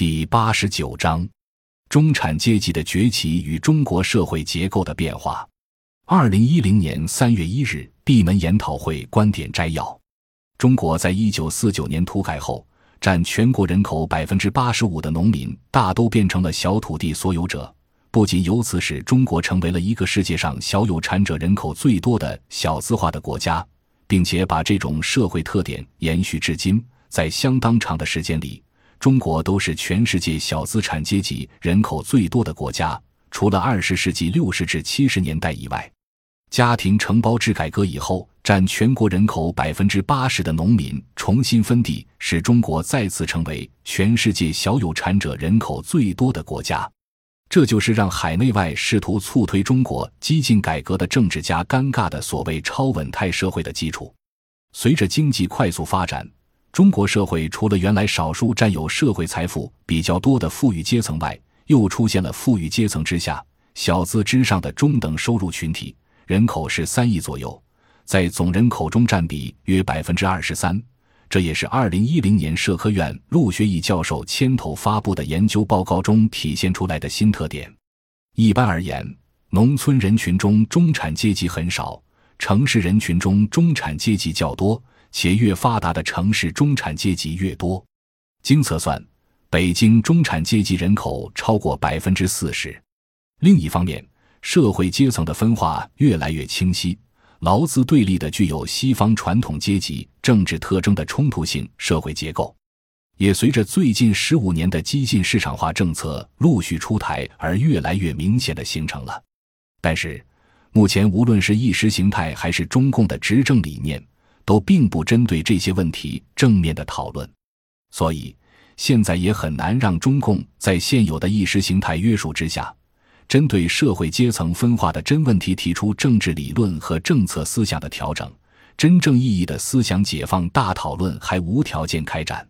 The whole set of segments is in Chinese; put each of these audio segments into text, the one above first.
第八十九章：中产阶级的崛起与中国社会结构的变化。二零一零年三月一日，闭门研讨会观点摘要：中国在一九四九年土改后，占全国人口百分之八十五的农民大都变成了小土地所有者，不仅由此使中国成为了一个世界上小有产者人口最多的小资化的国家，并且把这种社会特点延续至今。在相当长的时间里，中国都是全世界小资产阶级人口最多的国家，除了二十世纪六十至七十年代以外。家庭承包制改革以后，占全国人口百分之八十的农民重新分地，使中国再次成为全世界小有产者人口最多的国家。这就是让海内外试图促推中国激进改革的政治家尴尬的所谓超稳态社会的基础。随着经济快速发展。中国社会除了原来少数占有社会财富比较多的富裕阶层外，又出现了富裕阶层之下、小资之上的中等收入群体，人口是三亿左右，在总人口中占比约百分之二十三。这也是二零一零年社科院陆学义教授牵头发布的研究报告中体现出来的新特点。一般而言，农村人群中中产阶级很少，城市人群中中产阶级较多。且越发达的城市中产阶级越多，经测算，北京中产阶级人口超过百分之四十。另一方面，社会阶层的分化越来越清晰，劳资对立的具有西方传统阶级政治特征的冲突性社会结构，也随着最近十五年的激进市场化政策陆续出台而越来越明显的形成了。但是，目前无论是意识形态还是中共的执政理念。都并不针对这些问题正面的讨论，所以现在也很难让中共在现有的意识形态约束之下，针对社会阶层分化的真问题提出政治理论和政策思想的调整。真正意义的思想解放大讨论还无条件开展。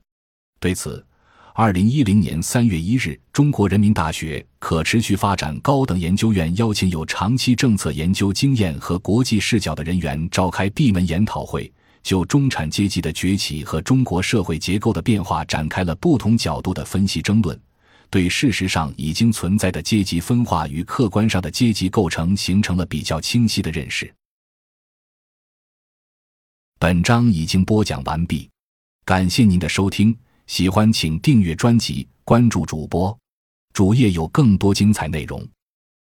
对此，二零一零年三月一日，中国人民大学可持续发展高等研究院邀请有长期政策研究经验和国际视角的人员召开闭门研讨会。就中产阶级的崛起和中国社会结构的变化展开了不同角度的分析争论，对事实上已经存在的阶级分化与客观上的阶级构成形成了比较清晰的认识。本章已经播讲完毕，感谢您的收听，喜欢请订阅专辑，关注主播，主页有更多精彩内容。